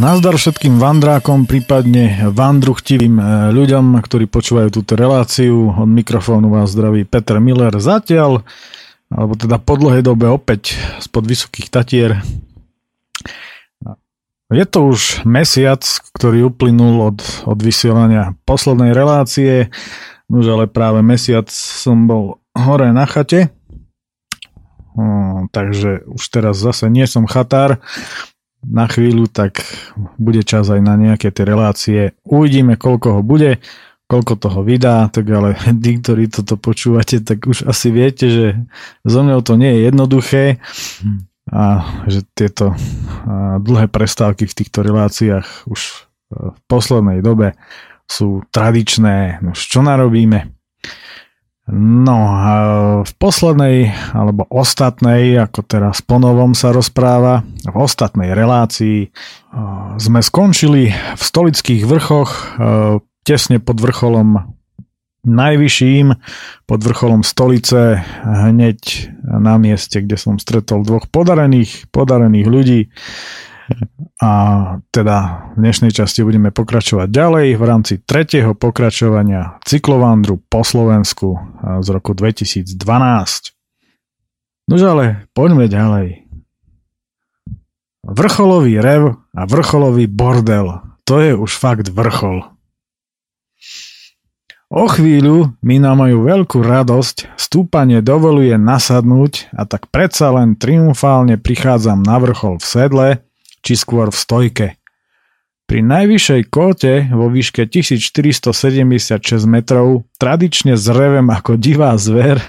Nazdar všetkým vandrákom, prípadne vandruchtivým e, ľuďom, ktorí počúvajú túto reláciu. Od mikrofónu vás zdraví Peter Miller zatiaľ, alebo teda po dlhej dobe opäť spod Vysokých Tatier. Je to už mesiac, ktorý uplynul od, od vysielania poslednej relácie, už ale práve mesiac som bol hore na chate, takže už teraz zase nie som chatár, na chvíľu, tak bude čas aj na nejaké tie relácie. Uvidíme, koľko ho bude, koľko toho vydá, tak ale tí, ktorí toto počúvate, tak už asi viete, že so mnou to nie je jednoduché a že tieto dlhé prestávky v týchto reláciách už v poslednej dobe sú tradičné. No čo narobíme? No v poslednej alebo ostatnej, ako teraz ponovom sa rozpráva, v ostatnej relácii sme skončili v stolických vrchoch tesne pod vrcholom najvyšším, pod vrcholom stolice, hneď na mieste, kde som stretol dvoch podarených, podarených ľudí, a teda v dnešnej časti budeme pokračovať ďalej v rámci tretieho pokračovania cyklovandru po Slovensku z roku 2012. Nož ale poďme ďalej. Vrcholový rev a vrcholový bordel. To je už fakt vrchol. O chvíľu mi na moju veľkú radosť stúpanie dovoluje nasadnúť a tak predsa len triumfálne prichádzam na vrchol v sedle, či skôr v stojke. Pri najvyššej kóte vo výške 1476 metrov, tradične zrevem ako divá zver,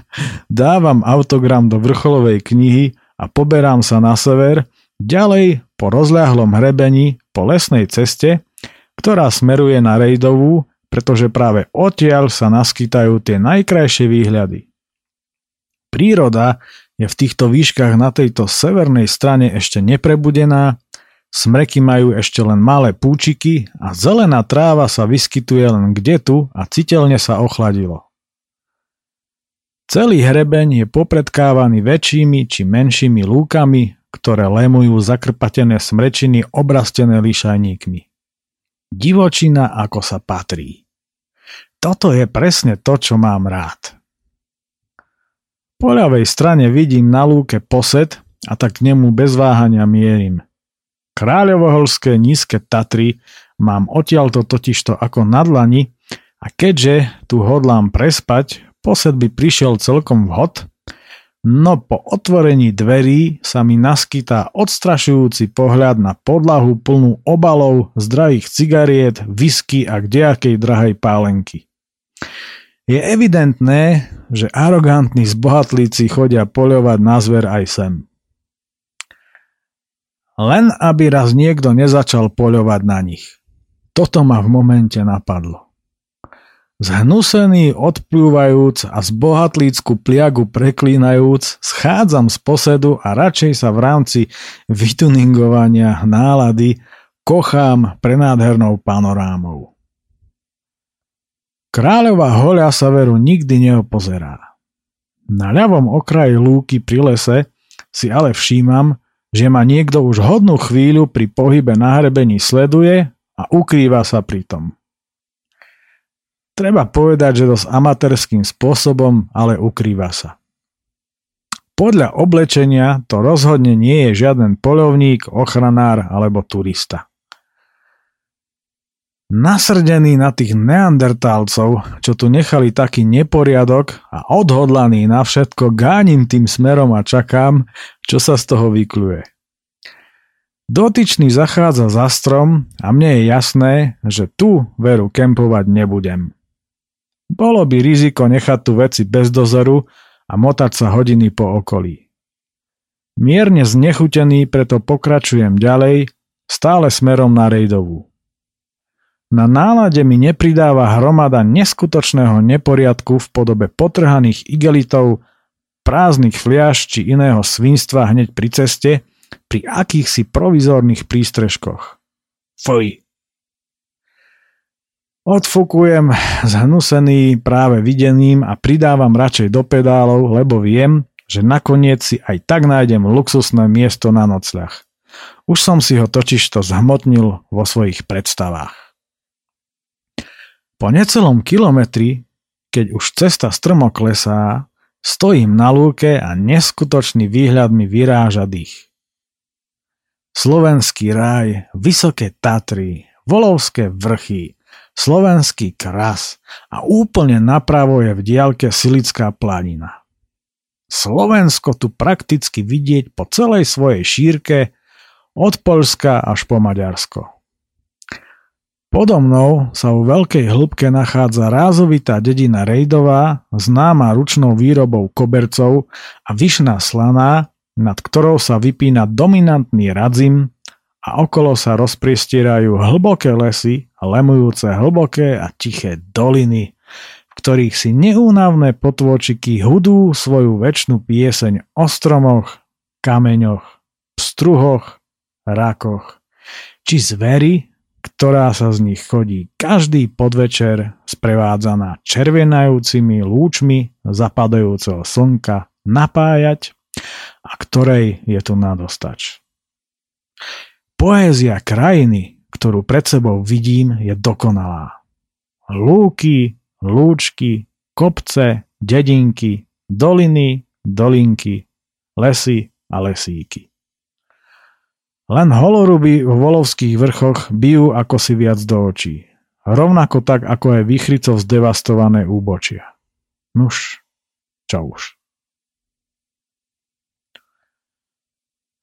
dávam autogram do vrcholovej knihy a poberám sa na sever, ďalej po rozľahlom hrebení po lesnej ceste, ktorá smeruje na Rejdovú, pretože práve odtiaľ sa naskytajú tie najkrajšie výhľady. Príroda je v týchto výškach na tejto severnej strane ešte neprebudená Smreky majú ešte len malé púčiky a zelená tráva sa vyskytuje len kde tu a citeľne sa ochladilo. Celý hrebeň je popredkávaný väčšími či menšími lúkami, ktoré lemujú zakrpatené smrečiny obrastené lišajníkmi. Divočina ako sa patrí. Toto je presne to, čo mám rád. Po ľavej strane vidím na lúke posed a tak k nemu bez váhania mierim – Kráľovoholské nízke Tatry mám odtiaľto totižto ako na dlani a keďže tu hodlám prespať, posed by prišiel celkom vhod, no po otvorení dverí sa mi naskytá odstrašujúci pohľad na podlahu plnú obalov, zdravých cigariet, whisky a kdejakej drahej pálenky. Je evidentné, že arogantní zbohatlíci chodia poľovať na zver aj sem. Len aby raz niekto nezačal poľovať na nich. Toto ma v momente napadlo. Zhnusený, odplúvajúc a z bohatlícku pliagu preklínajúc, schádzam z posedu a radšej sa v rámci vytuningovania nálady kochám prenádhernou panorámou. Kráľová hoľa sa veru nikdy neopozerá. Na ľavom okraji lúky pri lese si ale všímam, že ma niekto už hodnú chvíľu pri pohybe na hrebení sleduje a ukrýva sa pri tom. Treba povedať, že dosť amatérským spôsobom, ale ukrýva sa. Podľa oblečenia to rozhodne nie je žiaden polovník, ochranár alebo turista. Nasrdený na tých neandertálcov, čo tu nechali taký neporiadok a odhodlaný na všetko, gánim tým smerom a čakám, čo sa z toho vykluje. Dotyčný zachádza za strom a mne je jasné, že tu veru kempovať nebudem. Bolo by riziko nechať tu veci bez dozoru a motať sa hodiny po okolí. Mierne znechutený preto pokračujem ďalej, stále smerom na Rejdovú. Na nálade mi nepridáva hromada neskutočného neporiadku v podobe potrhaných igelitov, prázdnych fliaž či iného svinstva hneď pri ceste, pri akýchsi provizorných prístrežkoch. Fuj. Odfukujem zhnusený práve videným a pridávam radšej do pedálov, lebo viem, že nakoniec si aj tak nájdem luxusné miesto na nocľah. Už som si ho totižto zhmotnil vo svojich predstavách. Po necelom kilometri, keď už cesta strmo klesá, stojím na lúke a neskutočný výhľad mi vyráža dých. Slovenský raj, vysoké Tatry, Volovské vrchy, slovenský kras a úplne napravo je v diaľke Silická planina. Slovensko tu prakticky vidieť po celej svojej šírke od Polska až po Maďarsko. Podo mnou sa u veľkej hĺbke nachádza rázovitá dedina Rejdová, známa ručnou výrobou kobercov a vyšná slaná, nad ktorou sa vypína dominantný radzim a okolo sa rozpriestierajú hlboké lesy, lemujúce hlboké a tiché doliny, v ktorých si neúnavné potôčiky hudú svoju väčšnú pieseň o stromoch, kameňoch, pstruhoch, rakoch, či zveri, ktorá sa z nich chodí každý podvečer sprevádzaná červenajúcimi lúčmi zapadajúceho slnka napájať a ktorej je tu nadostač. Poézia krajiny, ktorú pred sebou vidím, je dokonalá. Lúky, lúčky, kopce, dedinky, doliny, dolinky, lesy a lesíky. Len holoruby v volovských vrchoch bijú ako si viac do očí. Rovnako tak, ako aj výchrycov zdevastované úbočia. Nuž, čo už.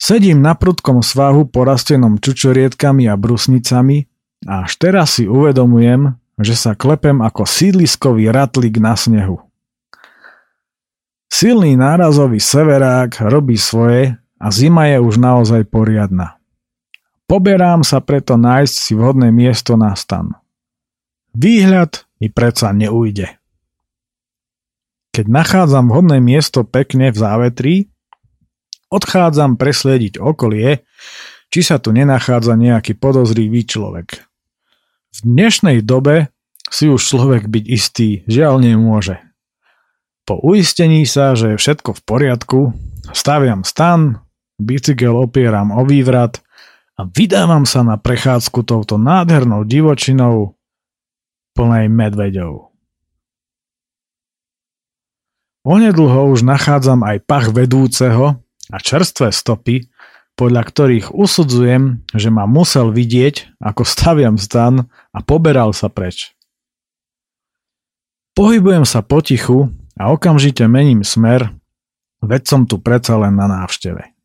Sedím na prudkom svahu porastenom čučorietkami a brusnicami a až teraz si uvedomujem, že sa klepem ako sídliskový ratlík na snehu. Silný nárazový severák robí svoje a zima je už naozaj poriadna. Poberám sa preto nájsť si vhodné miesto na stan. Výhľad mi predsa neujde. Keď nachádzam vhodné miesto pekne v závetrí, odchádzam presliediť okolie, či sa tu nenachádza nejaký podozrivý človek. V dnešnej dobe si už človek byť istý žiaľ nemôže. Po uistení sa, že je všetko v poriadku, staviam stan, bicykel opieram o vývrat a vydávam sa na prechádzku touto nádhernou divočinou plnej medveďov. Onedlho už nachádzam aj pach vedúceho a čerstvé stopy, podľa ktorých usudzujem, že ma musel vidieť, ako staviam stan a poberal sa preč. Pohybujem sa potichu a okamžite mením smer, veď som tu predsa len na návšteve.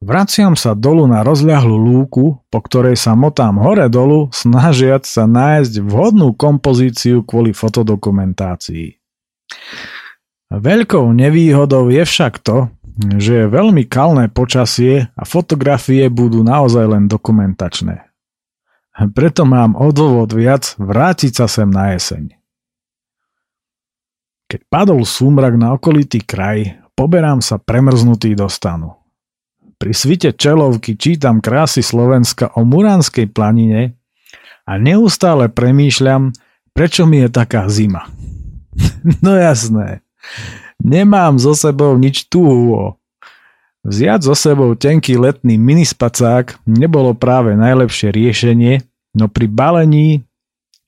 Vraciam sa dolu na rozľahlú lúku, po ktorej sa motám hore-dolu, snažiac sa nájsť vhodnú kompozíciu kvôli fotodokumentácii. Veľkou nevýhodou je však to, že je veľmi kalné počasie a fotografie budú naozaj len dokumentačné. Preto mám o dôvod viac vrátiť sa sem na jeseň. Keď padol súmrak na okolitý kraj, poberám sa premrznutý do stanu. Pri svite čelovky čítam krásy Slovenska o Muránskej planine a neustále premýšľam, prečo mi je taká zima. no jasné, nemám so sebou nič tuho. Vziať so sebou tenký letný minispacák nebolo práve najlepšie riešenie, no pri balení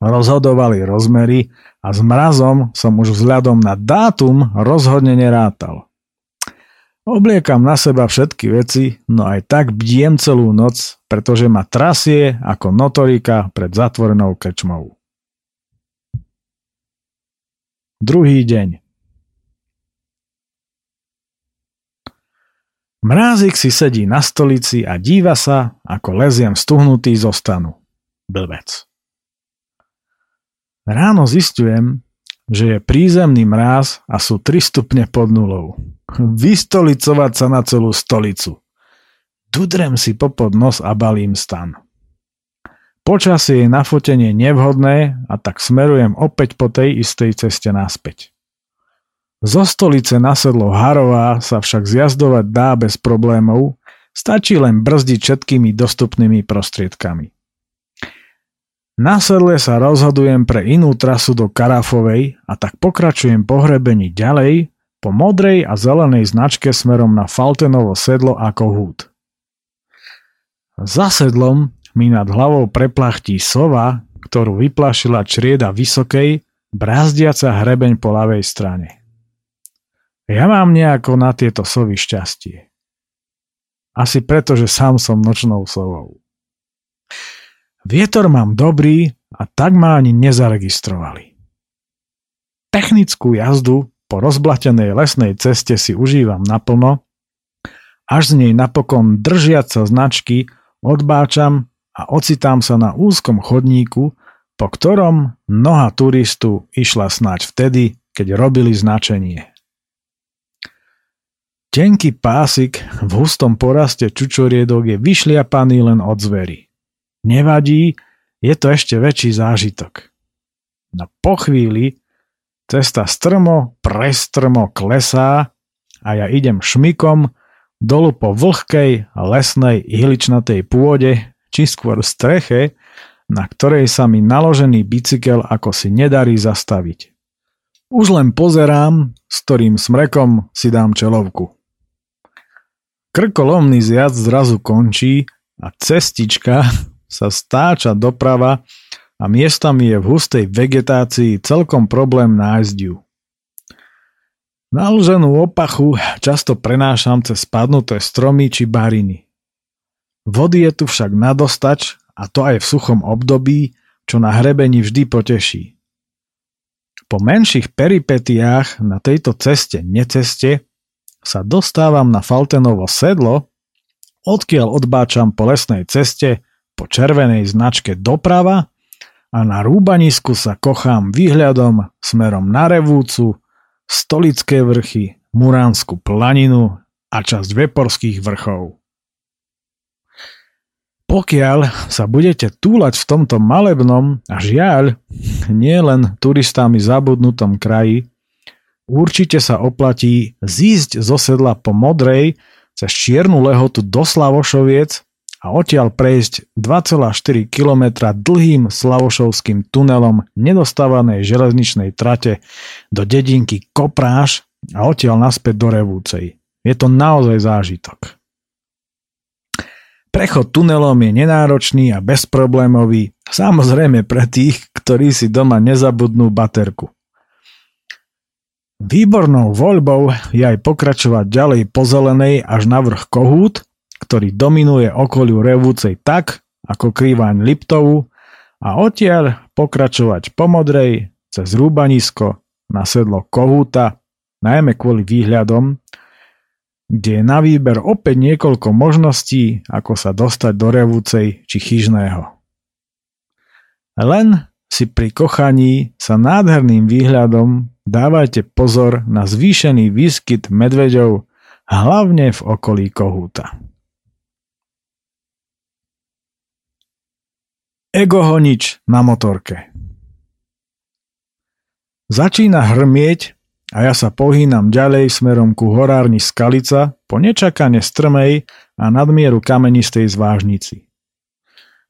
rozhodovali rozmery a s mrazom som už vzhľadom na dátum rozhodne nerátal. Obliekam na seba všetky veci, no aj tak bdiem celú noc, pretože ma trasie ako notorika pred zatvorenou krčmou. Druhý deň Mrázik si sedí na stolici a díva sa, ako leziem stuhnutý zo stanu. Blbec. Ráno zistujem, že je prízemný mráz a sú 3 stupne pod nulou. Vystolicovať sa na celú stolicu. Dudrem si popod nos a balím stan. Počasie je na fotenie nevhodné a tak smerujem opäť po tej istej ceste naspäť. Zo stolice na sedlo Harová sa však zjazdovať dá bez problémov, stačí len brzdiť všetkými dostupnými prostriedkami. Na sedle sa rozhodujem pre inú trasu do Karafovej a tak pokračujem po ďalej po modrej a zelenej značke smerom na Faltenovo sedlo ako húd. Za sedlom mi nad hlavou preplachtí sova, ktorú vyplašila črieda vysokej, brázdiaca hrebeň po ľavej strane. Ja mám nejako na tieto sovy šťastie. Asi preto, že sám som nočnou sovou. Vietor mám dobrý a tak ma ani nezaregistrovali. Technickú jazdu po rozblatenej lesnej ceste si užívam naplno, až z nej napokon držiaca značky odbáčam a ocitám sa na úzkom chodníku, po ktorom noha turistu išla snáď vtedy, keď robili značenie. Tenký pásik v hustom poraste čučoriedok je vyšliapaný len od zvery. Nevadí, je to ešte väčší zážitok. No po chvíli cesta strmo, prestrmo klesá a ja idem šmikom dolu po vlhkej, lesnej, ihličnatej pôde, či skôr streche, na ktorej sa mi naložený bicykel ako si nedarí zastaviť. Už len pozerám, s ktorým smrekom si dám čelovku. Krkolomný zjazd zrazu končí a cestička sa stáča doprava a miestami je v hustej vegetácii celkom problém nájsť ju. Naloženú opachu často prenášam cez spadnuté stromy či bariny. Vody je tu však nadostač a to aj v suchom období, čo na hrebení vždy poteší. Po menších peripetiách na tejto ceste neceste sa dostávam na Faltenovo sedlo, odkiaľ odbáčam po lesnej ceste po červenej značke doprava a na rúbanisku sa kochám výhľadom smerom na Revúcu, Stolické vrchy, Muránsku planinu a časť Veporských vrchov. Pokiaľ sa budete túlať v tomto malebnom a žiaľ nie len turistami zabudnutom kraji, určite sa oplatí zísť zo sedla po Modrej cez Čiernu lehotu do Slavošoviec a odtiaľ prejsť 2,4 km dlhým Slavošovským tunelom nedostávanej železničnej trate do dedinky Kopráš a odtiaľ naspäť do Revúcej. Je to naozaj zážitok. Prechod tunelom je nenáročný a bezproblémový, samozrejme pre tých, ktorí si doma nezabudnú baterku. Výbornou voľbou je aj pokračovať ďalej po zelenej až na vrch Kohút, ktorý dominuje okoliu revúcej tak, ako krývaň Liptovu a odtiaľ pokračovať po modrej cez Rúbanisko na sedlo Kohúta, najmä kvôli výhľadom, kde je na výber opäť niekoľko možností, ako sa dostať do revúcej či chyžného. Len si pri kochaní sa nádherným výhľadom dávajte pozor na zvýšený výskyt medveďov hlavne v okolí Kohúta. Ego honič na motorke Začína hrmieť a ja sa pohýnam ďalej smerom ku horárni Skalica po nečakane strmej a nadmieru kamenistej zvážnici.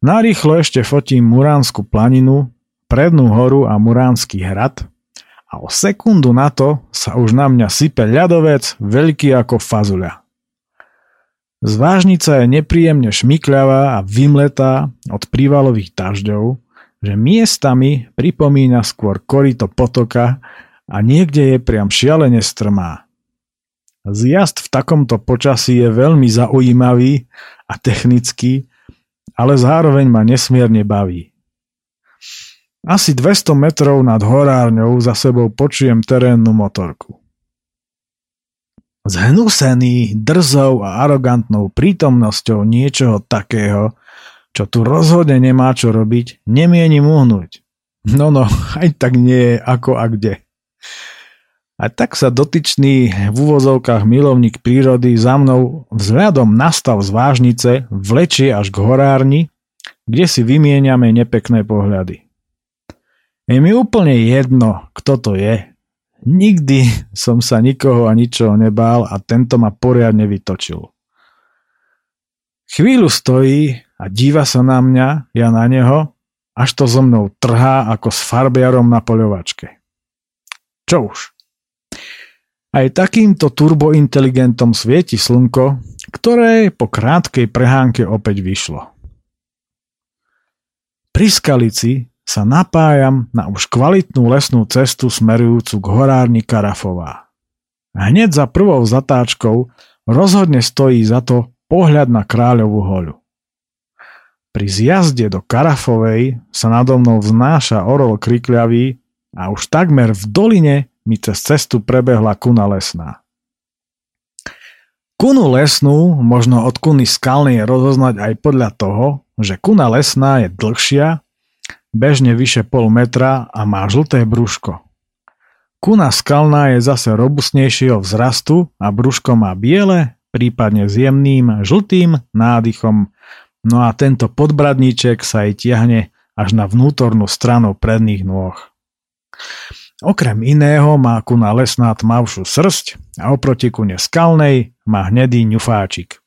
Narýchlo ešte fotím Muránsku planinu Prednú horu a Muránsky hrad a o sekundu na to sa už na mňa sype ľadovec veľký ako fazuľa. Zvážnica je nepríjemne šmykľavá a vymletá od prívalových dažďov, že miestami pripomína skôr korito potoka a niekde je priam šialene strmá. Zjazd v takomto počasí je veľmi zaujímavý a technický, ale zároveň ma nesmierne baví. Asi 200 metrov nad horárňou za sebou počujem terénnu motorku. Zhnusený, drzou a arogantnou prítomnosťou niečoho takého, čo tu rozhodne nemá čo robiť, nemienim uhnúť. No no, aj tak nie je ako a kde. A tak sa dotyčný v úvozovkách milovník prírody za mnou vzhľadom na stav z vážnice vlečie až k horárni, kde si vymieňame nepekné pohľady. Je mi úplne jedno, kto to je. Nikdy som sa nikoho a ničoho nebál a tento ma poriadne vytočil. Chvíľu stojí a díva sa na mňa, ja na neho, až to so mnou trhá ako s farbiarom na poľovačke. Čo už? Aj takýmto turbointeligentom svieti slnko, ktoré po krátkej prehánke opäť vyšlo. Pri Skalici sa napájam na už kvalitnú lesnú cestu smerujúcu k horárni Karafová. Hneď za prvou zatáčkou rozhodne stojí za to pohľad na Kráľovú hoľu. Pri zjazde do Karafovej sa nado mnou vznáša orol krikľavý a už takmer v doline mi cez cestu prebehla kuna lesná. Kunu lesnú možno od kuny skalnej rozoznať aj podľa toho, že kuna lesná je dlhšia, bežne vyše pol metra a má žlté brúško. Kuna skalná je zase robustnejšieho vzrastu a brúško má biele, prípadne s jemným, žltým nádychom, no a tento podbradníček sa jej tiahne až na vnútornú stranu predných nôh. Okrem iného má kuna lesná tmavšiu srst a oproti kune skalnej má hnedý ňufáčik.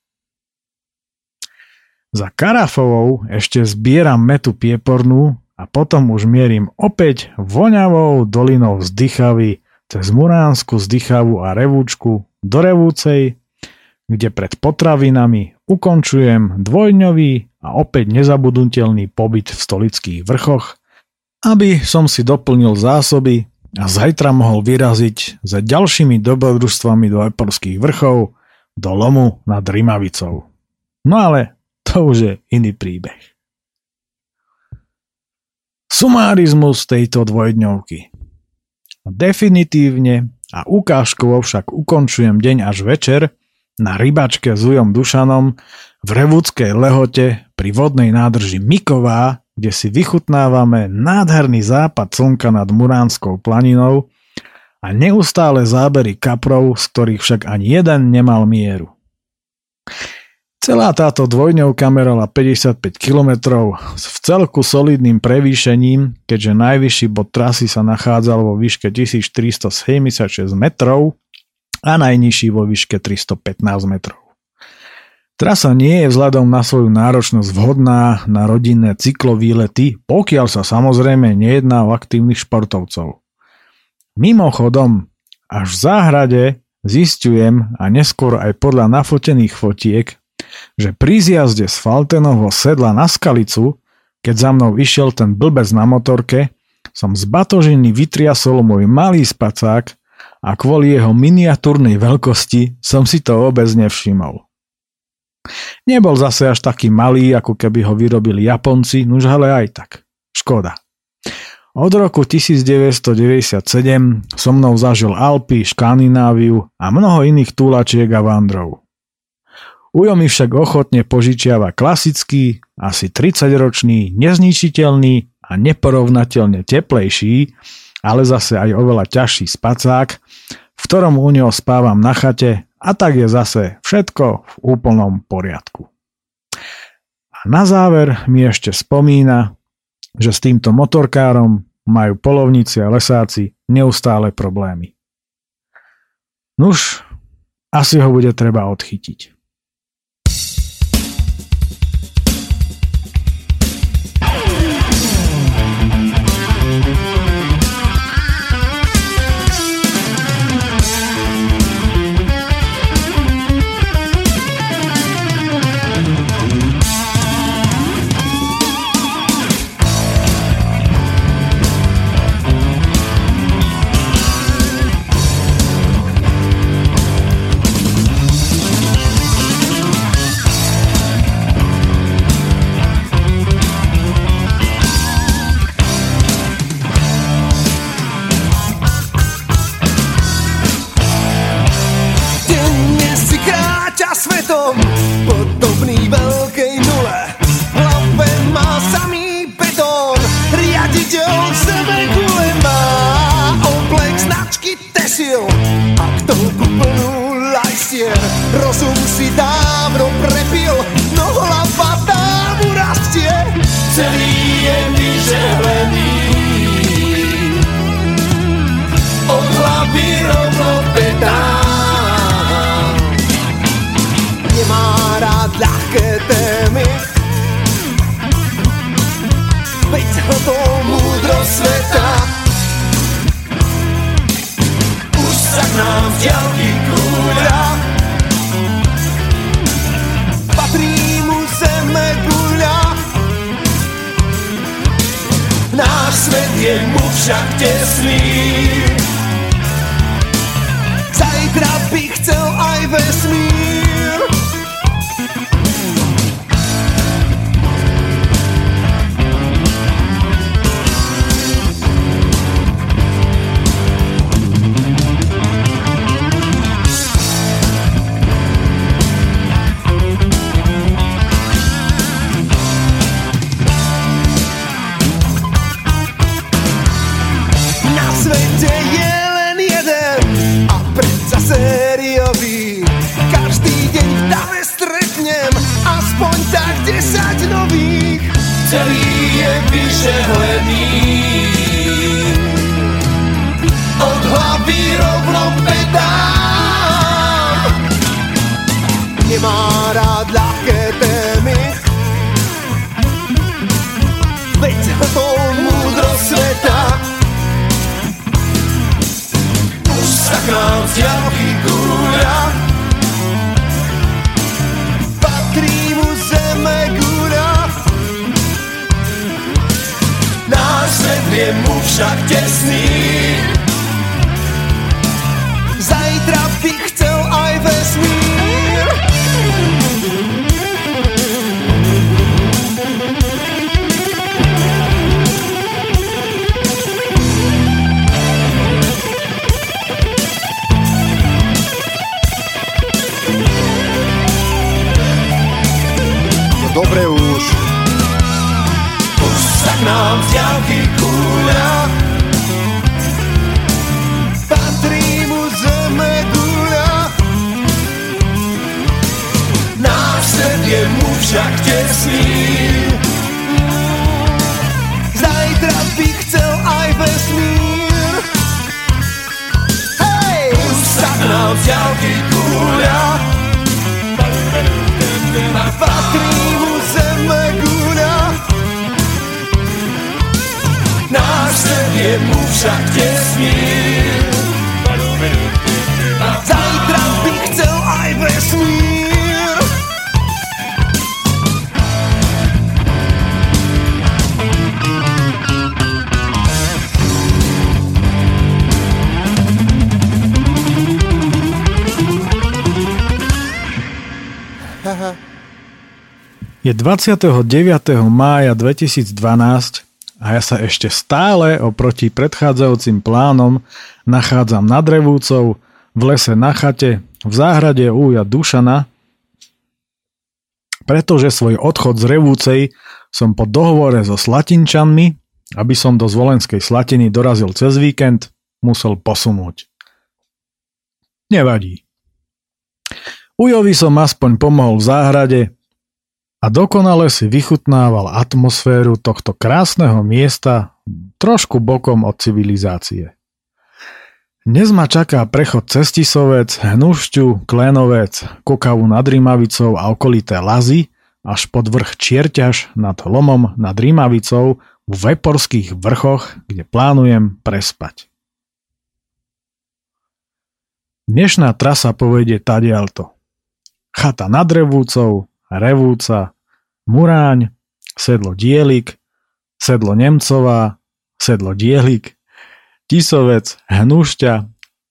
Za Karafovou ešte zbieram metu piepornú a potom už mierim opäť voňavou dolinou vzdychavy cez Muránsku zdychavu a Revúčku do Revúcej, kde pred potravinami ukončujem dvojňový a opäť nezabudnutelný pobyt v stolických vrchoch, aby som si doplnil zásoby a zajtra mohol vyraziť za ďalšími dobrodružstvami do Eporských vrchov do lomu nad Rimavicou. No ale to už je iný príbeh. Sumárizmus tejto dvojdňovky. Definitívne a ukážkovo však ukončujem deň až večer na rybačke s Ujom Dušanom v Revúdskej lehote pri vodnej nádrži Miková, kde si vychutnávame nádherný západ slnka nad Muránskou planinou a neustále zábery kaprov, z ktorých však ani jeden nemal mieru. Celá táto dvojňovka merala 55 km s v celku solidným prevýšením, keďže najvyšší bod trasy sa nachádzal vo výške 1376 metrov a najnižší vo výške 315 metrov. Trasa nie je vzhľadom na svoju náročnosť vhodná na rodinné cyklovýlety, pokiaľ sa samozrejme nejedná o aktívnych športovcov. Mimochodom, až v záhrade zistujem a neskôr aj podľa nafotených fotiek že pri zjazde z Faltenovho sedla na skalicu, keď za mnou išiel ten blbec na motorke, som z batožiny vytriasol môj malý spacák a kvôli jeho miniatúrnej veľkosti som si to vôbec nevšimol. Nebol zase až taký malý, ako keby ho vyrobili Japonci, nuž ale aj tak. Škoda. Od roku 1997 so mnou zažil Alpy, Škandináviu a mnoho iných túlačiek a vandrov. Ujo mi však ochotne požičiava klasický, asi 30-ročný, nezničiteľný a neporovnateľne teplejší, ale zase aj oveľa ťažší spacák, v ktorom u neho spávam na chate a tak je zase všetko v úplnom poriadku. A na záver mi ešte spomína, že s týmto motorkárom majú polovníci a lesáci neustále problémy. Nuž, asi ho bude treba odchytiť. Diaľky kúľa. A patrí mu zeme gúľa. Náš svet je mu však tesný A zajtra by chcel aj vesmír Je 29. mája 2012 a ja sa ešte stále oproti predchádzajúcim plánom nachádzam nad Revúcou, v lese na chate, v záhrade úja Dušana, pretože svoj odchod z Revúcej som po dohovore so Slatinčanmi, aby som do Zvolenskej Slatiny dorazil cez víkend, musel posunúť. Nevadí. Ujovi som aspoň pomohol v záhrade a dokonale si vychutnával atmosféru tohto krásneho miesta trošku bokom od civilizácie. Dnes ma čaká prechod cez Tisovec, Hnušťu, Klénovec, Kokavu nad Rímavicou a okolité Lazy až pod vrch Čierťaž nad Lomom nad Rímavicou v Veporských vrchoch, kde plánujem prespať. Dnešná trasa povedie tadialto. Chata nad Revúcou, Revúca, Muráň, sedlo Dielik, sedlo Nemcová, sedlo Dielik, Tisovec, Hnušťa,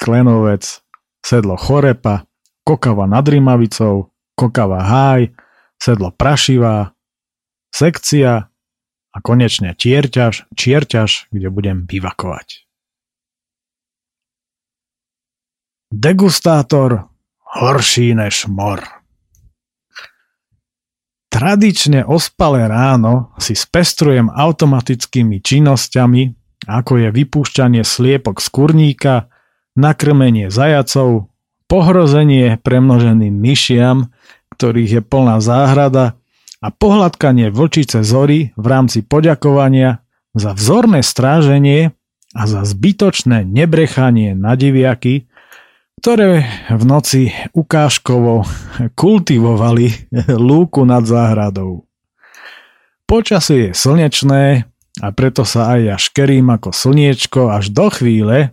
Klenovec, sedlo Chorepa, Kokava nad Rimavicou, Kokava Háj, sedlo Prašivá, sekcia a konečne Tierťaž, Čierťaž, kde budem bivakovať. Degustátor horší než mor. Tradične ospalé ráno si spestrujem automatickými činnosťami, ako je vypúšťanie sliepok z kurníka, nakrmenie zajacov, pohrozenie premnoženým myšiam, ktorých je plná záhrada a pohľadkanie vlčice zory v rámci poďakovania za vzorné stráženie a za zbytočné nebrechanie na diviaky, ktoré v noci ukážkovo kultivovali lúku nad záhradou. Počasie je slnečné a preto sa aj ja škerím ako slniečko až do chvíle,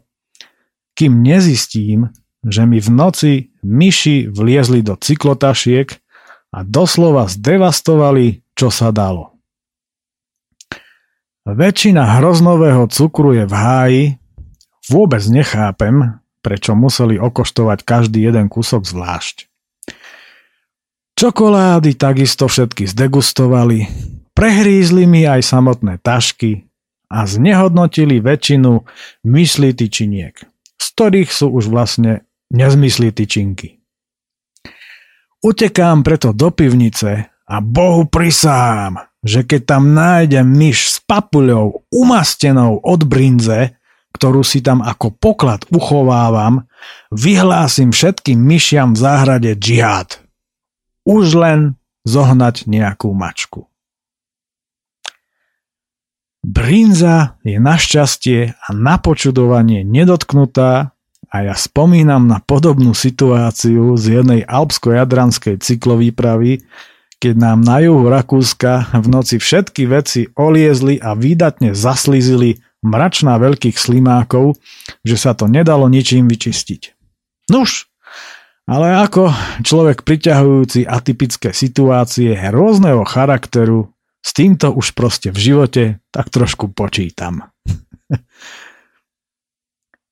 kým nezistím, že mi v noci myši vliezli do cyklotašiek a doslova zdevastovali, čo sa dalo. Väčšina hroznového cukru je v háji. Vôbec nechápem, prečo museli okoštovať každý jeden kúsok zvlášť. Čokolády takisto všetky zdegustovali, prehrízli mi aj samotné tašky a znehodnotili väčšinu mysli tyčiniek, z ktorých sú už vlastne nezmysly tyčinky. Utekám preto do pivnice a Bohu prisám, že keď tam nájdem myš s papuľou umastenou od brinze, ktorú si tam ako poklad uchovávam, vyhlásim všetkým myšiam v záhrade džihad už len zohnať nejakú mačku. Brinza je našťastie a na počudovanie nedotknutá a ja spomínam na podobnú situáciu z jednej alpsko-jadranskej cyklovýpravy, keď nám na juhu Rakúska v noci všetky veci oliezli a výdatne zaslízili mračná veľkých slimákov, že sa to nedalo ničím vyčistiť. Nuž, ale ako človek priťahujúci atypické situácie rôzneho charakteru, s týmto už proste v živote tak trošku počítam.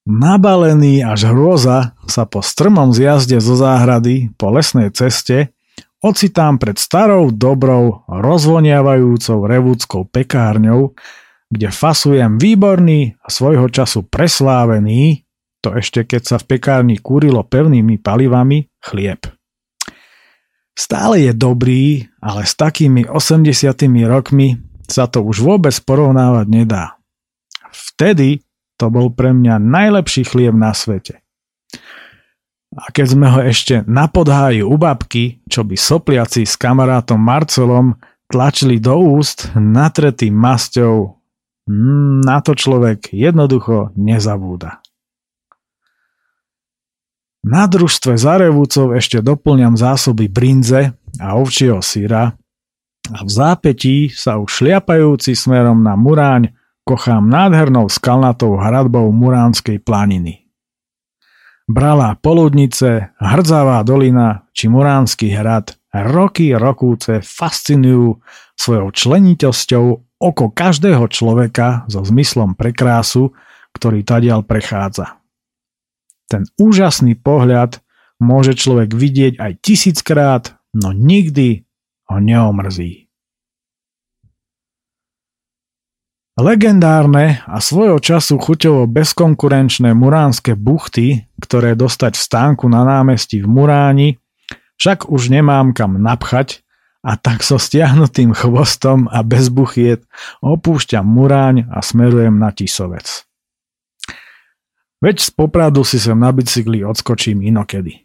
Nabalený až hrôza sa po strmom zjazde zo záhrady po lesnej ceste ocitám pred starou, dobrou, rozvoniavajúcou revúckou pekárňou, kde fasujem výborný a svojho času preslávený to ešte keď sa v pekárni kúrilo pevnými palivami, chlieb. Stále je dobrý, ale s takými 80 rokmi sa to už vôbec porovnávať nedá. Vtedy to bol pre mňa najlepší chlieb na svete. A keď sme ho ešte na podháji u babky, čo by sopliaci s kamarátom Marcelom tlačili do úst natretým masťou, na to človek jednoducho nezabúda. Na družstve Zarevúcov ešte doplňam zásoby brinze a ovčieho syra a v zápetí sa už šliapajúci smerom na Muráň kochám nádhernou skalnatou hradbou Muránskej planiny. Brala poludnice, hrdzavá dolina či Muránsky hrad roky rokúce fascinujú svojou členitosťou oko každého človeka so zmyslom pre krásu, ktorý tadiaľ prechádza. Ten úžasný pohľad môže človek vidieť aj tisíckrát, no nikdy ho neomrzí. Legendárne a svojho času chuťovo bezkonkurenčné muránske buchty, ktoré dostať v stánku na námestí v Muráni, však už nemám kam napchať a tak so stiahnutým chvostom a bez buchiet opúšťam Muráň a smerujem na Tisovec. Veď z Popradu si sem na bicykli odskočím inokedy.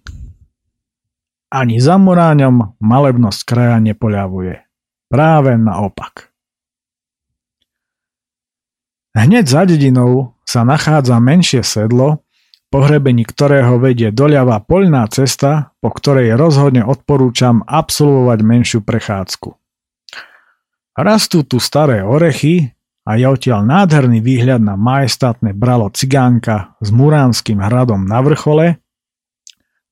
Ani za Muráňom malebnosť kraja nepoľavuje. Práve naopak. Hneď za dedinou sa nachádza menšie sedlo, pohrebení ktorého vedie doľava poľná cesta, po ktorej rozhodne odporúčam absolvovať menšiu prechádzku. Rastú tu staré orechy, a je odtiaľ nádherný výhľad na majestátne bralo Cigánka s Muránskym hradom na vrchole,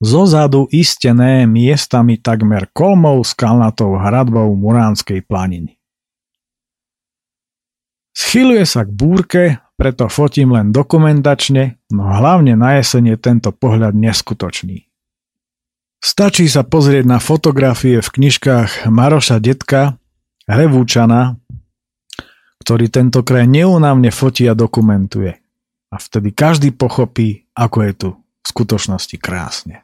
zozadu istené miestami takmer kolmou skalnatou hradbou Muránskej planiny. Schyluje sa k búrke, preto fotím len dokumentačne, no hlavne na jeseň je tento pohľad neskutočný. Stačí sa pozrieť na fotografie v knižkách Maroša Detka, Revúčana ktorý tento kraj neunávne fotí a dokumentuje. A vtedy každý pochopí, ako je tu v skutočnosti krásne.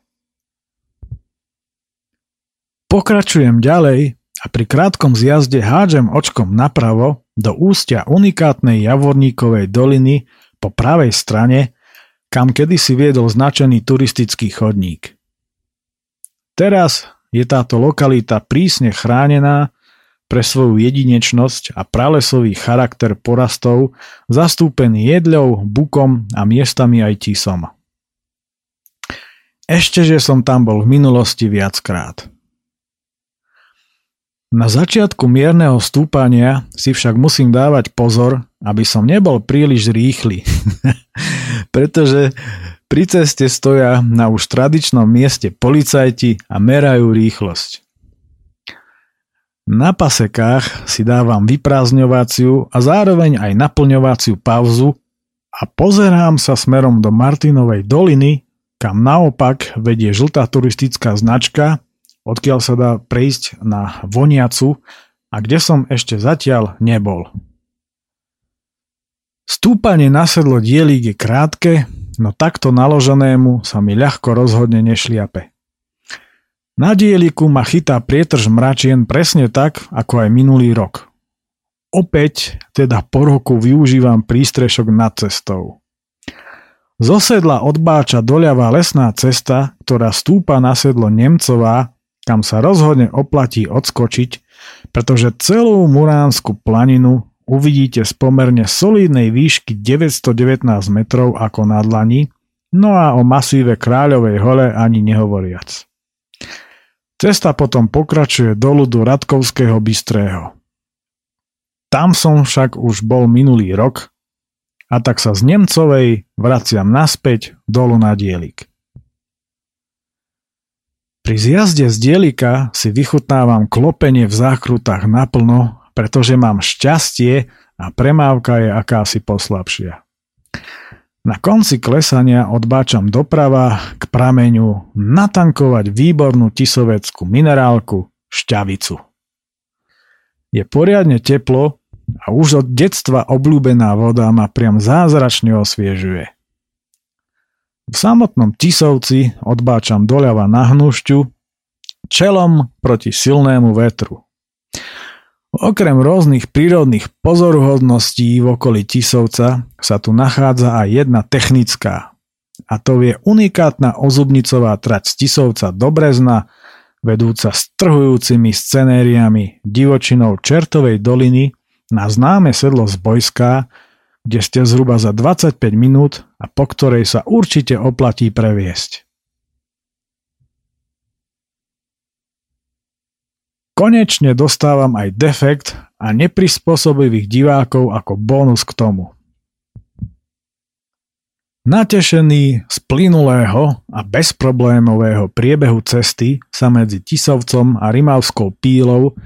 Pokračujem ďalej a pri krátkom zjazde hádžem očkom napravo do ústia unikátnej Javorníkovej doliny po pravej strane, kam kedysi viedol značený turistický chodník. Teraz je táto lokalita prísne chránená pre svoju jedinečnosť a pralesový charakter porastov zastúpený jedľou, bukom a miestami aj tisom. Ešte, že som tam bol v minulosti viackrát. Na začiatku mierneho stúpania si však musím dávať pozor, aby som nebol príliš rýchly, pretože pri ceste stoja na už tradičnom mieste policajti a merajú rýchlosť. Na pasekách si dávam vyprázdňovaciu a zároveň aj naplňovaciu pauzu a pozerám sa smerom do Martinovej doliny, kam naopak vedie žltá turistická značka, odkiaľ sa dá prejsť na Voniacu a kde som ešte zatiaľ nebol. Stúpanie na sedlo dielík je krátke, no takto naloženému sa mi ľahko rozhodne nešliape. Na dieliku ma chytá prietrž mračien presne tak, ako aj minulý rok. Opäť, teda po roku, využívam prístrešok nad cestou. Zo sedla odbáča doľava lesná cesta, ktorá stúpa na sedlo Nemcová, kam sa rozhodne oplatí odskočiť, pretože celú Muránsku planinu uvidíte z pomerne solidnej výšky 919 metrov ako na dlani, no a o masíve Kráľovej hole ani nehovoriac. Cesta potom pokračuje dolu do Radkovského Bystrého. Tam som však už bol minulý rok a tak sa z Nemcovej vraciam naspäť dolu na dielik. Pri zjazde z dielika si vychutnávam klopenie v zákrutách naplno, pretože mám šťastie a premávka je akási poslabšia. Na konci klesania odbáčam doprava k prameňu natankovať výbornú tisoveckú minerálku šťavicu. Je poriadne teplo a už od detstva obľúbená voda ma priam zázračne osviežuje. V samotnom Tisovci odbáčam doľava na hnušťu, čelom proti silnému vetru. Okrem rôznych prírodných pozoruhodností v okolí Tisovca sa tu nachádza aj jedna technická. A to je unikátna ozubnicová trať z Tisovca do Brezna, vedúca s trhujúcimi scenériami divočinou Čertovej doliny na známe sedlo z Bojská, kde ste zhruba za 25 minút a po ktorej sa určite oplatí previesť. Konečne dostávam aj defekt a neprispôsobivých divákov ako bonus k tomu. Natešený z plynulého a bezproblémového priebehu cesty sa medzi Tisovcom a Rimavskou pílou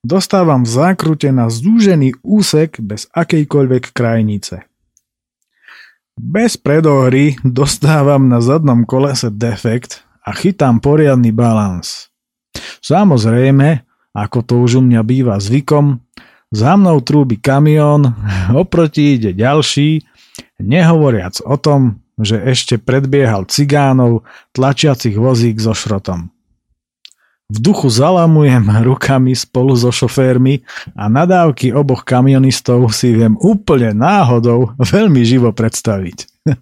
dostávam v zákrute na zúžený úsek bez akejkoľvek krajnice. Bez predohry dostávam na zadnom kolese defekt a chytám poriadny balans. Samozrejme, ako to už u mňa býva zvykom, za mnou trúbi kamión, oproti ide ďalší, nehovoriac o tom, že ešte predbiehal cigánov tlačiacich vozík so šrotom. V duchu zalamujem rukami spolu so šoférmi a nadávky oboch kamionistov si viem úplne náhodou veľmi živo predstaviť.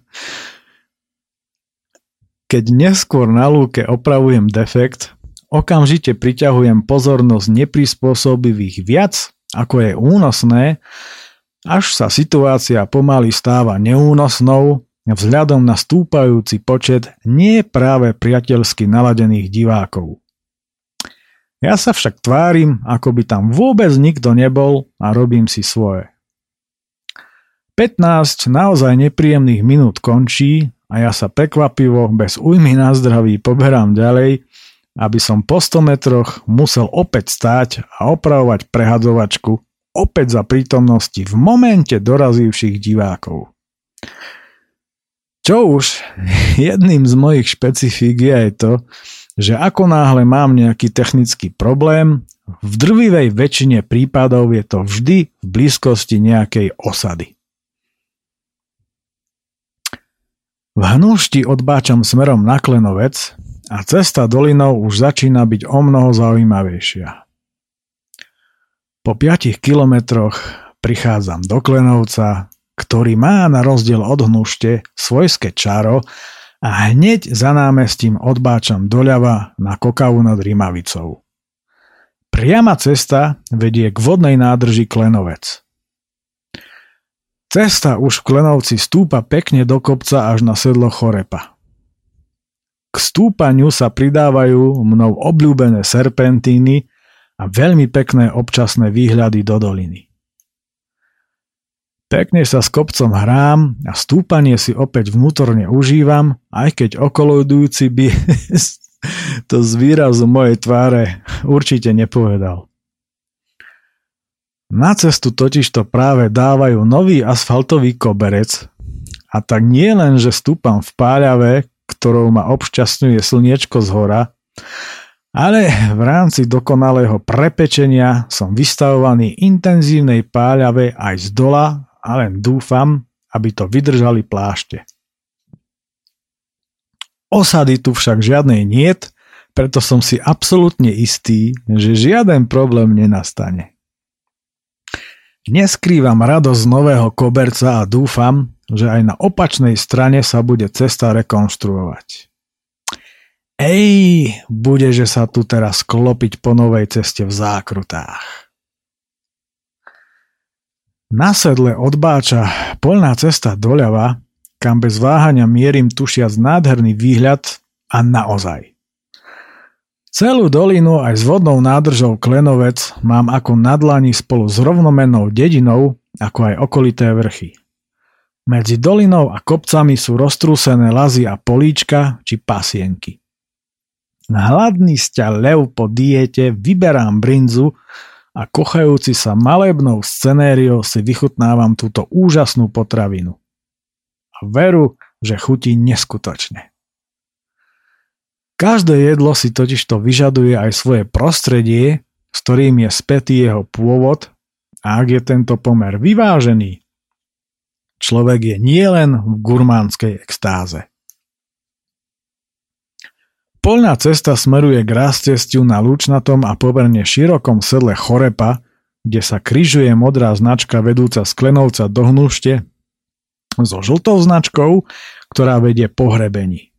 Keď neskôr na lúke opravujem defekt, okamžite priťahujem pozornosť neprispôsobivých viac, ako je únosné, až sa situácia pomaly stáva neúnosnou vzhľadom na stúpajúci počet nie práve priateľsky naladených divákov. Ja sa však tvárim, ako by tam vôbec nikto nebol a robím si svoje. 15 naozaj nepríjemných minút končí a ja sa prekvapivo bez újmy na zdraví poberám ďalej aby som po 100 metroch musel opäť stáť a opravovať prehadzovačku opäť za prítomnosti v momente dorazivších divákov. Čo už, jedným z mojich špecifík je aj to, že ako náhle mám nejaký technický problém, v drvivej väčšine prípadov je to vždy v blízkosti nejakej osady. V hnúšti odbáčam smerom na Klenovec, a cesta dolinou už začína byť o mnoho zaujímavejšia. Po 5 kilometroch prichádzam do Klenovca, ktorý má na rozdiel od hnušte svojské čaro a hneď za námestím odbáčam doľava na Kokavu nad Rimavicou. Priama cesta vedie k vodnej nádrži Klenovec. Cesta už v Klenovci stúpa pekne do kopca až na sedlo Chorepa. K stúpaniu sa pridávajú mnou obľúbené serpentíny a veľmi pekné občasné výhľady do doliny. Pekne sa s kopcom hrám a stúpanie si opäť vnútorne užívam, aj keď okolodujúci by to z výrazu mojej tváre určite nepovedal. Na cestu totižto práve dávajú nový asfaltový koberec a tak nie len, že stúpam v páľave, ktorou ma obšťastňuje slniečko z hora, ale v rámci dokonalého prepečenia som vystavovaný intenzívnej páľave aj z dola a len dúfam, aby to vydržali plášte. Osady tu však žiadnej niet, preto som si absolútne istý, že žiaden problém nenastane. Neskrývam radosť nového koberca a dúfam, že aj na opačnej strane sa bude cesta rekonštruovať. Ej, bude, že sa tu teraz klopiť po novej ceste v zákrutách. Na sedle odbáča polná cesta doľava, kam bez váhania mierim tušiac nádherný výhľad a naozaj. Celú dolinu aj s vodnou nádržou Klenovec mám ako nadlani spolu s rovnomennou dedinou, ako aj okolité vrchy. Medzi dolinou a kopcami sú roztrúsené lazy a políčka či pasienky. Na hladný sťa lev po diete vyberám brinzu a kochajúci sa malebnou scenériou si vychutnávam túto úžasnú potravinu. A veru, že chutí neskutočne. Každé jedlo si totižto vyžaduje aj svoje prostredie, s ktorým je spätý jeho pôvod a ak je tento pomer vyvážený, človek je nielen v gurmánskej extáze. Polná cesta smeruje k rastestiu na lúčnatom a pomerne širokom sedle Chorepa, kde sa kryžuje modrá značka vedúca z Klenovca do Hnušte so žltou značkou, ktorá vedie po hrebení.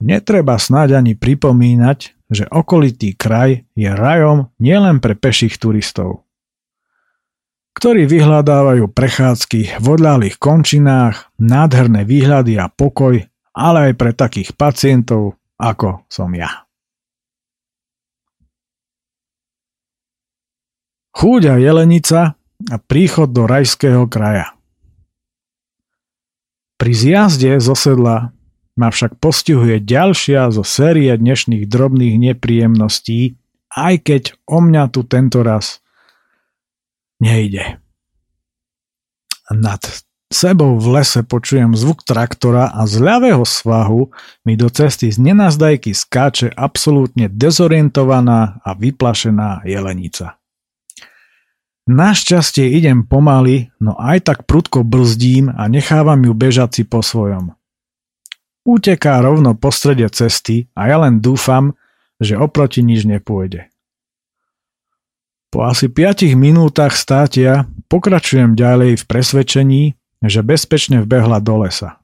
Netreba snáď ani pripomínať, že okolitý kraj je rajom nielen pre peších turistov, ktorí vyhľadávajú prechádzky v odľahlých končinách, nádherné výhľady a pokoj, ale aj pre takých pacientov, ako som ja. Chúďa Jelenica a príchod do rajského kraja. Pri zjazde zo sedla ma však postihuje ďalšia zo série dnešných drobných nepríjemností, aj keď o mňa tu tento raz nejde. Nad sebou v lese počujem zvuk traktora a z ľavého svahu mi do cesty z nenazdajky skáče absolútne dezorientovaná a vyplašená jelenica. Našťastie idem pomaly, no aj tak prudko brzdím a nechávam ju bežať si po svojom. Uteká rovno po strede cesty a ja len dúfam, že oproti nič nepôjde. Po asi 5 minútach státia pokračujem ďalej v presvedčení, že bezpečne vbehla do lesa.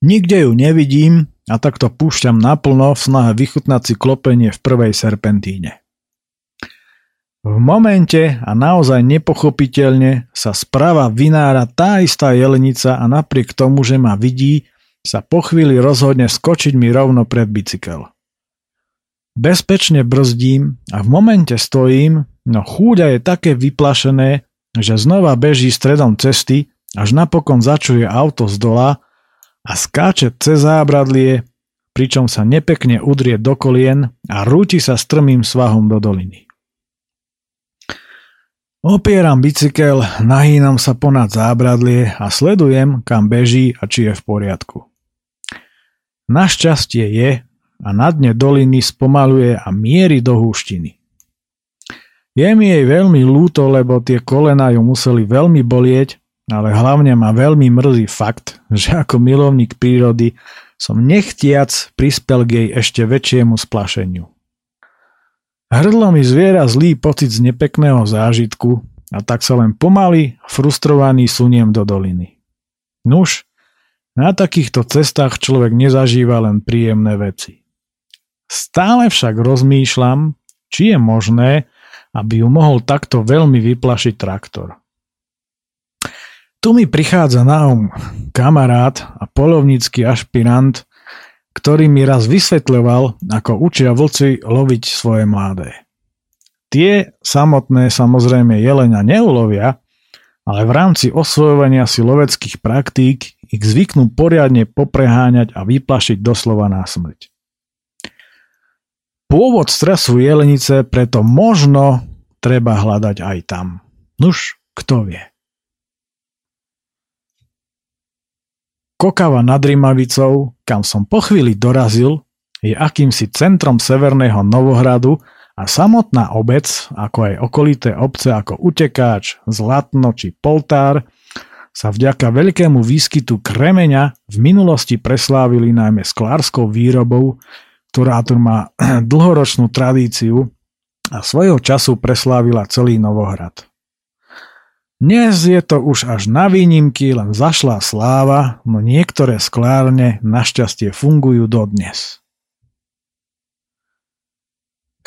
Nikde ju nevidím a takto púšťam naplno v snahe vychutnať si klopenie v prvej serpentíne. V momente a naozaj nepochopiteľne sa sprava vynára tá istá jelenica a napriek tomu, že ma vidí, sa po chvíli rozhodne skočiť mi rovno pred bicykel. Bezpečne brzdím a v momente stojím, no chúďa je také vyplašené, že znova beží stredom cesty, až napokon začuje auto z dola a skáče cez zábradlie, pričom sa nepekne udrie do kolien a rúti sa strmým svahom do doliny. Opieram bicykel, nahýnam sa ponad zábradlie a sledujem, kam beží a či je v poriadku. Našťastie je a na dne doliny spomaluje a mierí do húštiny. Je mi jej veľmi lúto, lebo tie kolena ju museli veľmi bolieť, ale hlavne ma veľmi mrzí fakt, že ako milovník prírody som nechtiac prispel k jej ešte väčšiemu splašeniu. Hrdlo mi zviera zlý pocit z nepekného zážitku a tak sa len pomaly, frustrovaný suniem do doliny. Nuž, na takýchto cestách človek nezažíva len príjemné veci. Stále však rozmýšľam, či je možné, aby ju mohol takto veľmi vyplašiť traktor. Tu mi prichádza na um kamarát a polovnícky ašpirant, ktorý mi raz vysvetľoval, ako učia vlci loviť svoje mladé. Tie samotné samozrejme jelenia neulovia, ale v rámci osvojovania si loveckých praktík ich zvyknú poriadne popreháňať a vyplašiť doslova na smrť. Pôvod stresu jelenice preto možno treba hľadať aj tam. Nuž, kto vie. Kokava nad Rimavicou, kam som po chvíli dorazil, je akýmsi centrom severného Novohradu a samotná obec, ako aj okolité obce ako Utekáč, Zlatno či Poltár, sa vďaka veľkému výskytu kremeňa v minulosti preslávili najmä sklárskou výrobou, ktorá tu má dlhoročnú tradíciu a svojho času preslávila celý Novohrad. Dnes je to už až na výnimky len zašlá sláva, no niektoré sklárne našťastie fungujú dodnes.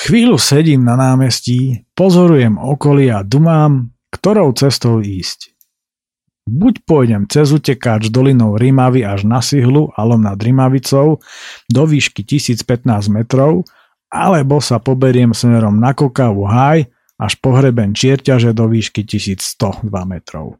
Chvíľu sedím na námestí, pozorujem okolie a dumám, ktorou cestou ísť. Buď pôjdem cez utekáč dolinou Rimavy až na Sihlu alebo nad Rimavicou do výšky 1015 metrov, alebo sa poberiem smerom na Kokavu Haj až pohreben Čierťaže do výšky 1102 metrov.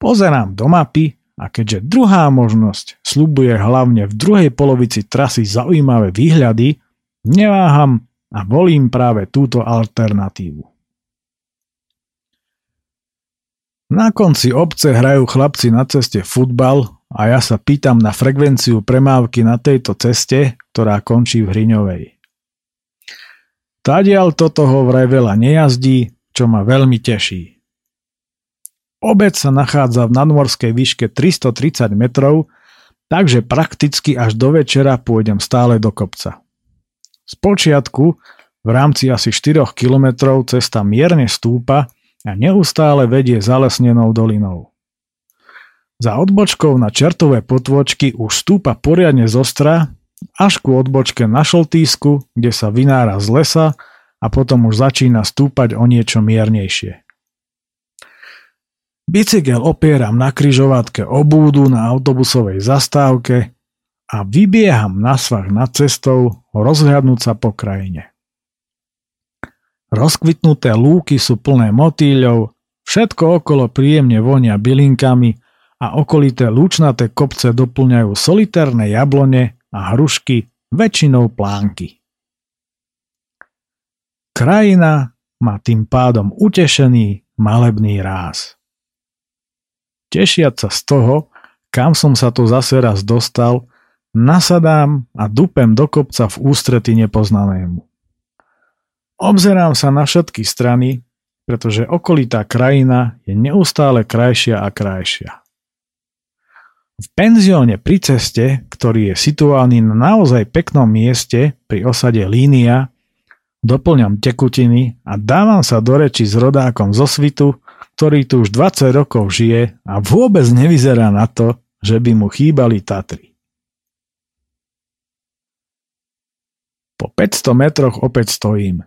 Pozerám do mapy a keďže druhá možnosť slubuje hlavne v druhej polovici trasy zaujímavé výhľady, neváham a volím práve túto alternatívu. Na konci obce hrajú chlapci na ceste futbal a ja sa pýtam na frekvenciu premávky na tejto ceste, ktorá končí v Hriňovej. Tadiaľ to toho vraj veľa nejazdí, čo ma veľmi teší. Obec sa nachádza v nadmorskej výške 330 metrov, takže prakticky až do večera pôjdem stále do kopca. Z počiatku v rámci asi 4 kilometrov cesta mierne stúpa a neustále vedie zalesnenou dolinou. Za odbočkou na čertové potvočky už stúpa poriadne zostra až ku odbočke na šoltísku, kde sa vynára z lesa a potom už začína stúpať o niečo miernejšie. Bicykel opieram na kryžovatke obúdu na autobusovej zastávke a vybieham na svach nad cestou rozhľadnúť sa po krajine. Rozkvitnuté lúky sú plné motýľov, všetko okolo príjemne vonia bylinkami a okolité lúčnaté kopce doplňajú solitérne jablone a hrušky, väčšinou plánky. Krajina má tým pádom utešený malebný ráz. Tešiac sa z toho, kam som sa tu zase raz dostal, nasadám a dupem do kopca v ústrety nepoznanému. Obzerám sa na všetky strany, pretože okolitá krajina je neustále krajšia a krajšia. V penzióne pri ceste, ktorý je situovaný na naozaj peknom mieste pri osade Línia, doplňam tekutiny a dávam sa do reči s rodákom zo svitu, ktorý tu už 20 rokov žije a vôbec nevyzerá na to, že by mu chýbali Tatry. Po 500 metroch opäť stojím.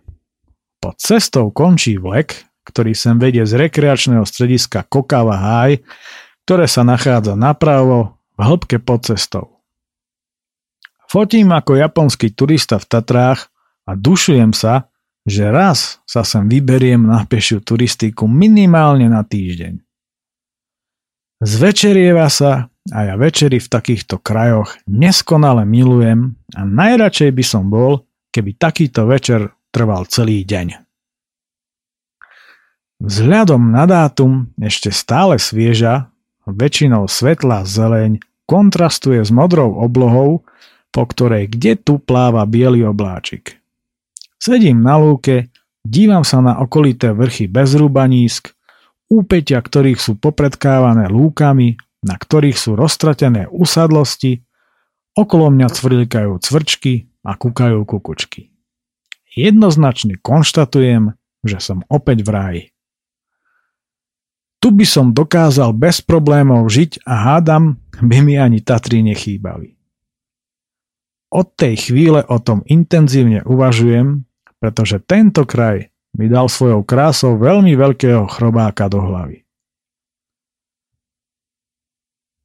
Pod cestou končí vlek, ktorý sem vedie z rekreačného strediska Kokava High ktoré sa nachádza napravo v hĺbke pod cestou. Fotím ako japonský turista v Tatrách a dušujem sa, že raz sa sem vyberiem na pešiu turistiku minimálne na týždeň. Zvečerieva sa a ja večeri v takýchto krajoch neskonale milujem a najradšej by som bol, keby takýto večer trval celý deň. Vzhľadom na dátum ešte stále svieža väčšinou svetlá zeleň, kontrastuje s modrou oblohou, po ktorej kde tu pláva biely obláčik. Sedím na lúke, dívam sa na okolité vrchy bez rúbanísk, úpeťa ktorých sú popredkávané lúkami, na ktorých sú roztratené usadlosti, okolo mňa cvrlikajú cvrčky a kúkajú kukučky. Jednoznačne konštatujem, že som opäť v ráji. Tu by som dokázal bez problémov žiť a hádam, by mi ani Tatry nechýbali. Od tej chvíle o tom intenzívne uvažujem, pretože tento kraj mi dal svojou krásou veľmi veľkého chrobáka do hlavy.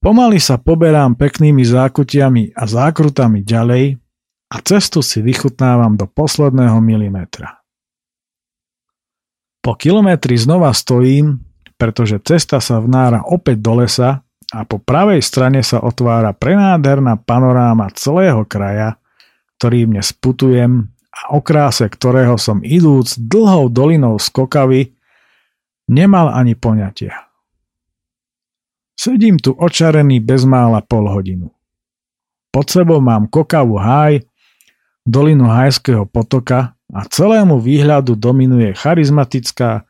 Pomaly sa poberám peknými zákutiami a zákrutami ďalej a cestu si vychutnávam do posledného milimetra. Po kilometri znova stojím pretože cesta sa vnára opäť do lesa a po pravej strane sa otvára prenádherná panoráma celého kraja, ktorým dnes putujem a a o kráse ktorého som idúc dlhou dolinou skokavy nemal ani poňatia. Sedím tu očarený bezmála pol hodinu. Pod sebou mám kokavú háj, dolinu hajského potoka a celému výhľadu dominuje charizmatická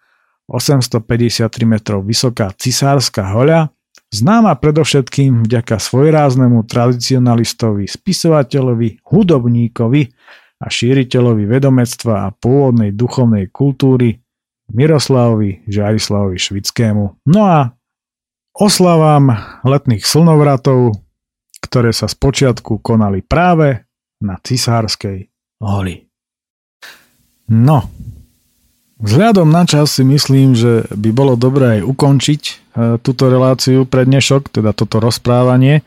853 metrov vysoká cisárska hoľa, známa predovšetkým vďaka svojráznemu tradicionalistovi, spisovateľovi, hudobníkovi a šíriteľovi vedomectva a pôvodnej duchovnej kultúry Miroslavovi Žarislavovi Švickému. No a oslavám letných slnovratov, ktoré sa spočiatku konali práve na Cisárskej holi. No, vzhľadom na čas si myslím, že by bolo dobré aj ukončiť e, túto reláciu pre dnešok, teda toto rozprávanie.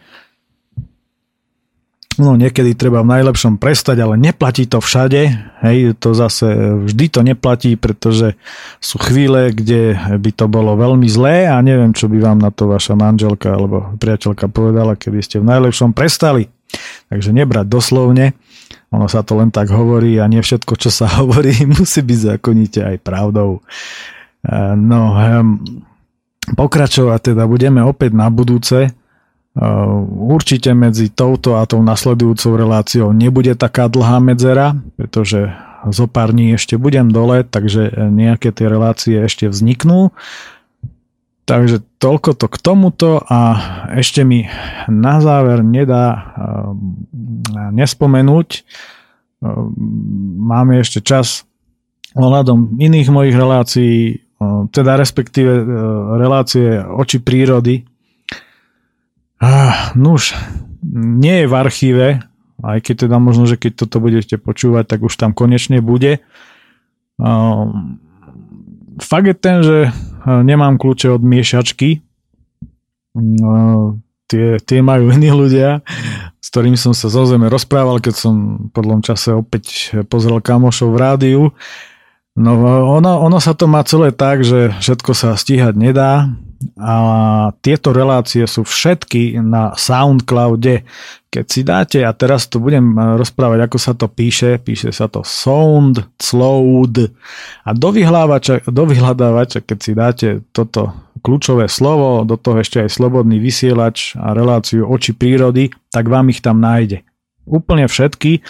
No niekedy treba v najlepšom prestať, ale neplatí to všade. Hej, to zase vždy to neplatí, pretože sú chvíle, kde by to bolo veľmi zlé a neviem, čo by vám na to vaša manželka alebo priateľka povedala, keby ste v najlepšom prestali. Takže nebrať doslovne, ono sa to len tak hovorí a nie všetko, čo sa hovorí, musí byť zákonite aj pravdou. E, no, pokračovať teda budeme opäť na budúce Určite medzi touto a tou nasledujúcou reláciou nebude taká dlhá medzera, pretože zo pár dní ešte budem dole, takže nejaké tie relácie ešte vzniknú. Takže toľko to k tomuto a ešte mi na záver nedá nespomenúť, máme ešte čas ohľadom iných mojich relácií, teda respektíve relácie oči prírody, Ah, nuž, nie je v archíve, aj keď teda možno, že keď toto budete počúvať, tak už tam konečne bude. Fakt je ten, že nemám kľúče od miešačky. Uh, tie, tie majú iní ľudia, s ktorými som sa zo zeme rozprával, keď som po dlhom čase opäť pozrel kamošov v rádiu. No ono, ono sa to má celé tak, že všetko sa stíhať nedá a tieto relácie sú všetky na Soundcloude. Keď si dáte, a teraz tu budem eh, rozprávať, ako sa to píše, píše sa to Sound, Cloud a do, do vyhľadávača, keď si dáte toto kľúčové slovo, do toho ešte aj slobodný vysielač a reláciu oči prírody, tak vám ich tam nájde. Úplne všetky. E,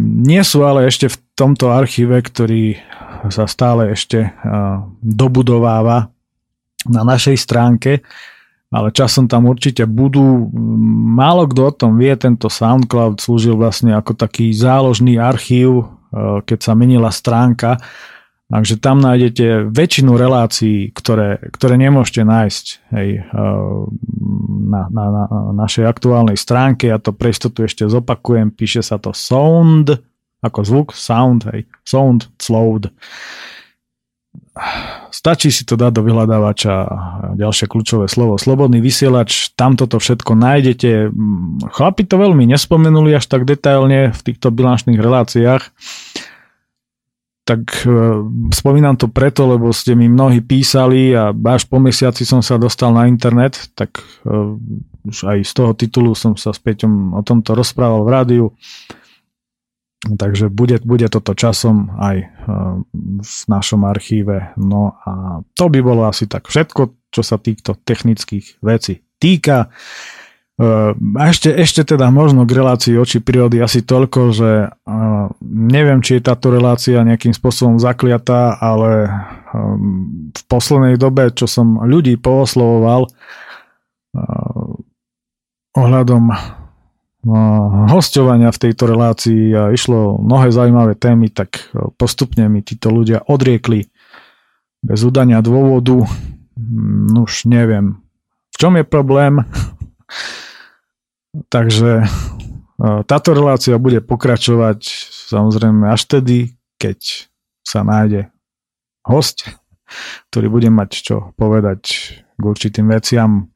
nie sú ale ešte v tomto archíve, ktorý sa stále ešte e, dobudováva na našej stránke, ale časom tam určite budú. Málo kto o tom vie, tento SoundCloud slúžil vlastne ako taký záložný archív, e, keď sa menila stránka, takže tam nájdete väčšinu relácií, ktoré, ktoré nemôžete nájsť hej, e, na, na, na našej aktuálnej stránke. Ja to pre istotu ešte zopakujem, píše sa to Sound, ako zvuk, sound, hej, sound, cloud. Stačí si to dať do vyhľadávača ďalšie kľúčové slovo. Slobodný vysielač, tam toto všetko nájdete. Chlapi to veľmi nespomenuli až tak detailne v týchto bilančných reláciách. Tak e, spomínam to preto, lebo ste mi mnohí písali a až po mesiaci som sa dostal na internet, tak e, už aj z toho titulu som sa s Peťom o tomto rozprával v rádiu. Takže bude, bude toto časom aj eh, v našom archíve. No a to by bolo asi tak všetko, čo sa týchto technických vecí týka. Eh, a ešte, ešte teda možno k relácii oči prírody asi toľko, že eh, neviem, či je táto relácia nejakým spôsobom zakliatá, ale v poslednej dobe, čo som ľudí pooslovoval ohľadom hostovania v tejto relácii a išlo mnohé zaujímavé témy, tak postupne mi títo ľudia odriekli bez udania dôvodu. No už neviem, v čom je problém. Takže e, táto relácia bude pokračovať samozrejme až tedy, keď sa nájde host, ktorý bude mať čo povedať k určitým veciam.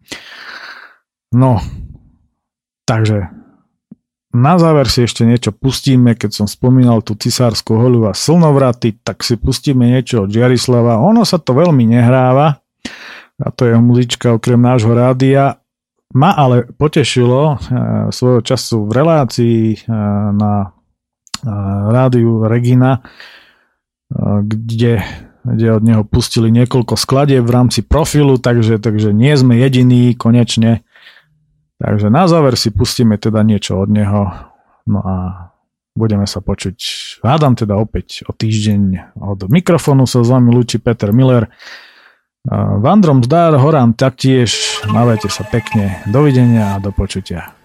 No, takže na záver si ešte niečo pustíme, keď som spomínal tú cisárskú holu a slnovraty, tak si pustíme niečo od Jarislava. Ono sa to veľmi nehráva, a to je muzička okrem nášho rádia. Ma ale potešilo e, svojho času v relácii e, na rádiu Regina, kde, kde od neho pustili niekoľko skladieb v rámci profilu, takže, takže nie sme jediní konečne. Takže na záver si pustíme teda niečo od neho. No a budeme sa počuť, hádam teda opäť o týždeň od mikrofónu sa s vami lúči Peter Miller. Vandrom zdár, horám taktiež, majte sa pekne, dovidenia a do počutia.